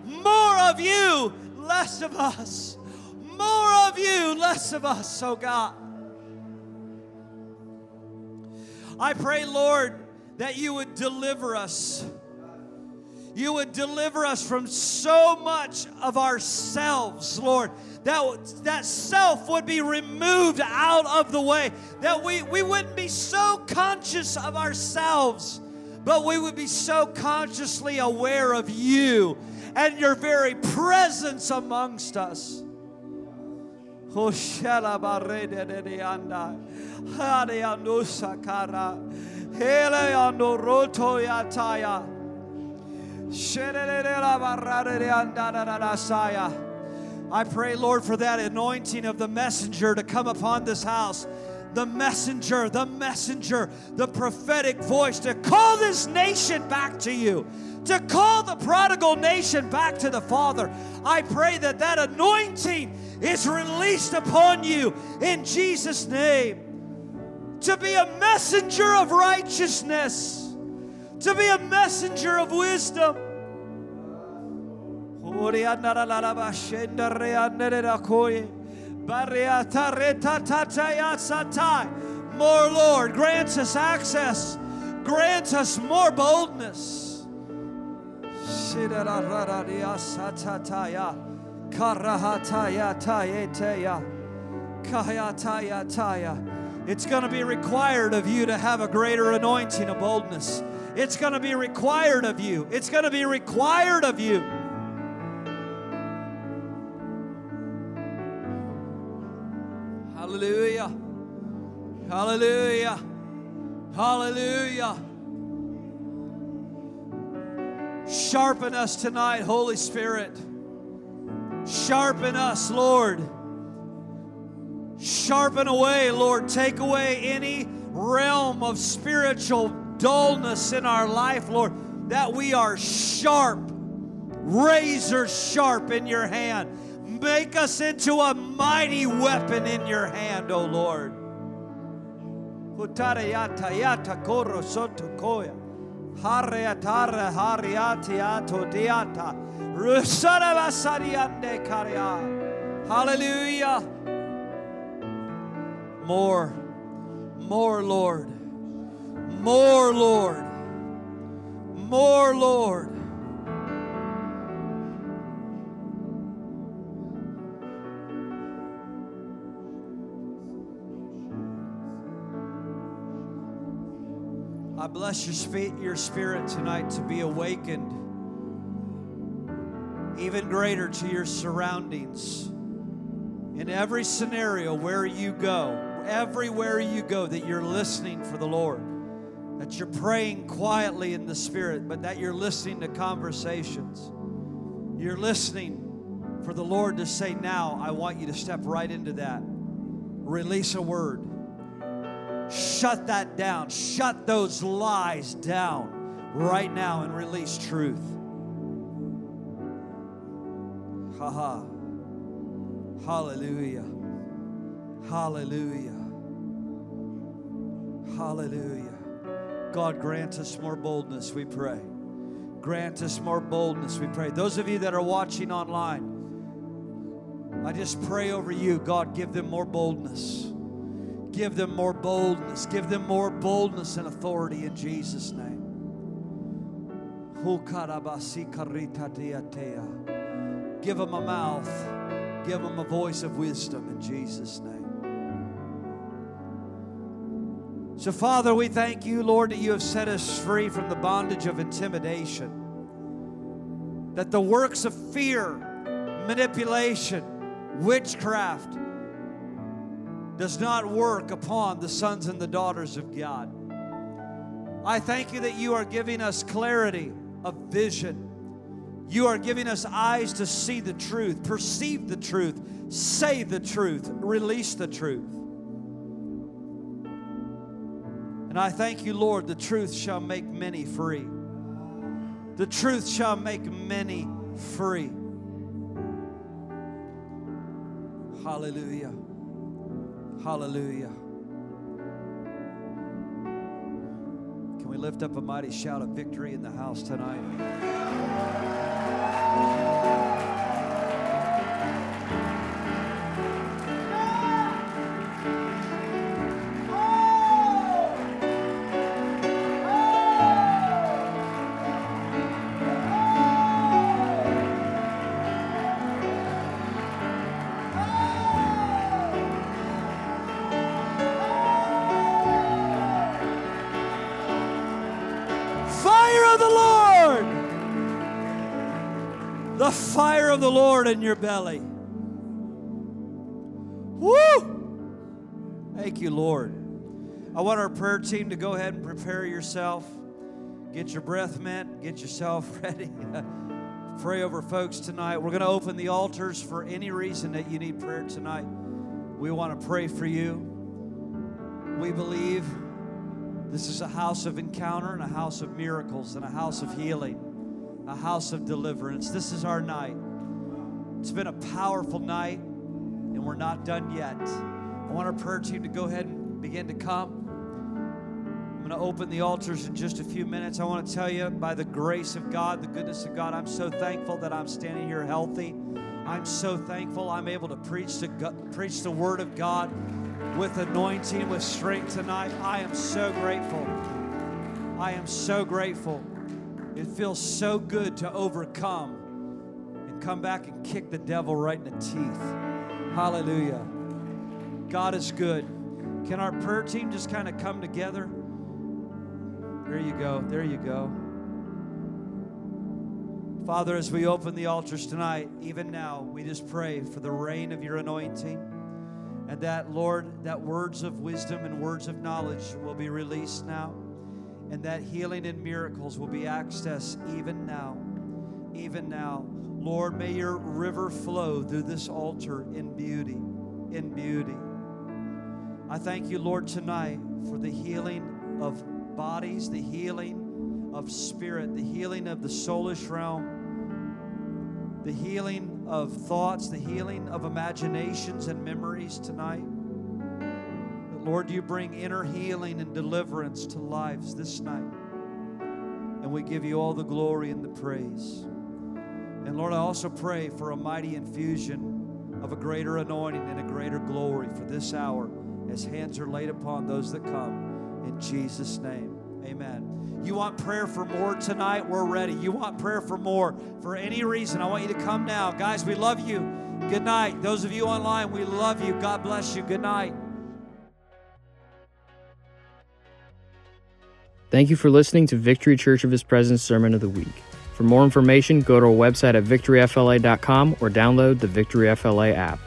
More of you, less of us. More of you, less of us, oh God. I pray, Lord, that you would deliver us you would deliver us from so much of ourselves, Lord. That, that self would be removed out of the way. That we, we wouldn't be so conscious of ourselves, but we would be so consciously aware of you and your very presence amongst us. Oh, I pray, Lord, for that anointing of the messenger to come upon this house. The messenger, the messenger, the prophetic voice to call this nation back to you, to call the prodigal nation back to the Father. I pray that that anointing is released upon you in Jesus' name. To be a messenger of righteousness, to be a messenger of wisdom. More, Lord, grant us access, grant us more boldness. It's going to be required of you to have a greater anointing of boldness. It's going to be required of you. It's going to be required of you. Hallelujah. Hallelujah. Hallelujah. Sharpen us tonight, Holy Spirit. Sharpen us, Lord. Sharpen away, Lord. Take away any realm of spiritual dullness in our life, Lord, that we are sharp, razor sharp in your hand. Make us into a mighty weapon in your hand, O Lord. Hallelujah. More, more, Lord. More, Lord. More, Lord. I bless your, spe- your spirit tonight to be awakened even greater to your surroundings. In every scenario where you go, everywhere you go, that you're listening for the Lord, that you're praying quietly in the Spirit, but that you're listening to conversations. You're listening for the Lord to say, Now, I want you to step right into that. Release a word. Shut that down. Shut those lies down right now and release truth. Ha ha. Hallelujah. Hallelujah. Hallelujah. God, grant us more boldness, we pray. Grant us more boldness, we pray. Those of you that are watching online, I just pray over you. God, give them more boldness. Give them more boldness. Give them more boldness and authority in Jesus' name. Give them a mouth. Give them a voice of wisdom in Jesus' name. So, Father, we thank you, Lord, that you have set us free from the bondage of intimidation. That the works of fear, manipulation, witchcraft does not work upon the sons and the daughters of God. I thank you that you are giving us clarity of vision. You are giving us eyes to see the truth, perceive the truth, say the truth, release the truth. And I thank you, Lord, the truth shall make many free. The truth shall make many free. Hallelujah. Hallelujah. Can we lift up a mighty shout of victory in the house tonight? Of the Lord in your belly. Woo! Thank you, Lord. I want our prayer team to go ahead and prepare yourself. Get your breath mint, get yourself ready. Pray over folks tonight. We're going to open the altars for any reason that you need prayer tonight. We want to pray for you. We believe this is a house of encounter and a house of miracles and a house of healing, a house of deliverance. This is our night. It's been a powerful night. and we're not done yet. I want our prayer team to go ahead and begin to come. I'm going to open the altars in just a few minutes. I want to tell you, by the grace of God, the goodness of God, I'm so thankful that I'm standing here healthy. I'm so thankful I'm able to preach the, preach the Word of God with anointing, with strength tonight. I am so grateful. I am so grateful. It feels so good to overcome come back and kick the devil right in the teeth. Hallelujah. God is good. Can our prayer team just kind of come together? There you go. There you go. Father, as we open the altars tonight, even now, we just pray for the rain of your anointing. And that, Lord, that words of wisdom and words of knowledge will be released now. And that healing and miracles will be accessed even now. Even now. Lord, may your river flow through this altar in beauty. In beauty. I thank you, Lord, tonight for the healing of bodies, the healing of spirit, the healing of the soulish realm, the healing of thoughts, the healing of imaginations and memories tonight. But Lord, you bring inner healing and deliverance to lives this night. And we give you all the glory and the praise. And Lord, I also pray for a mighty infusion of a greater anointing and a greater glory for this hour as hands are laid upon those that come. In Jesus' name, amen. You want prayer for more tonight? We're ready. You want prayer for more for any reason? I want you to come now. Guys, we love you. Good night. Those of you online, we love you. God bless you. Good night. Thank you for listening to Victory Church of His Presence Sermon of the Week. For more information, go to our website at victoryfla.com or download the Victory FLA app.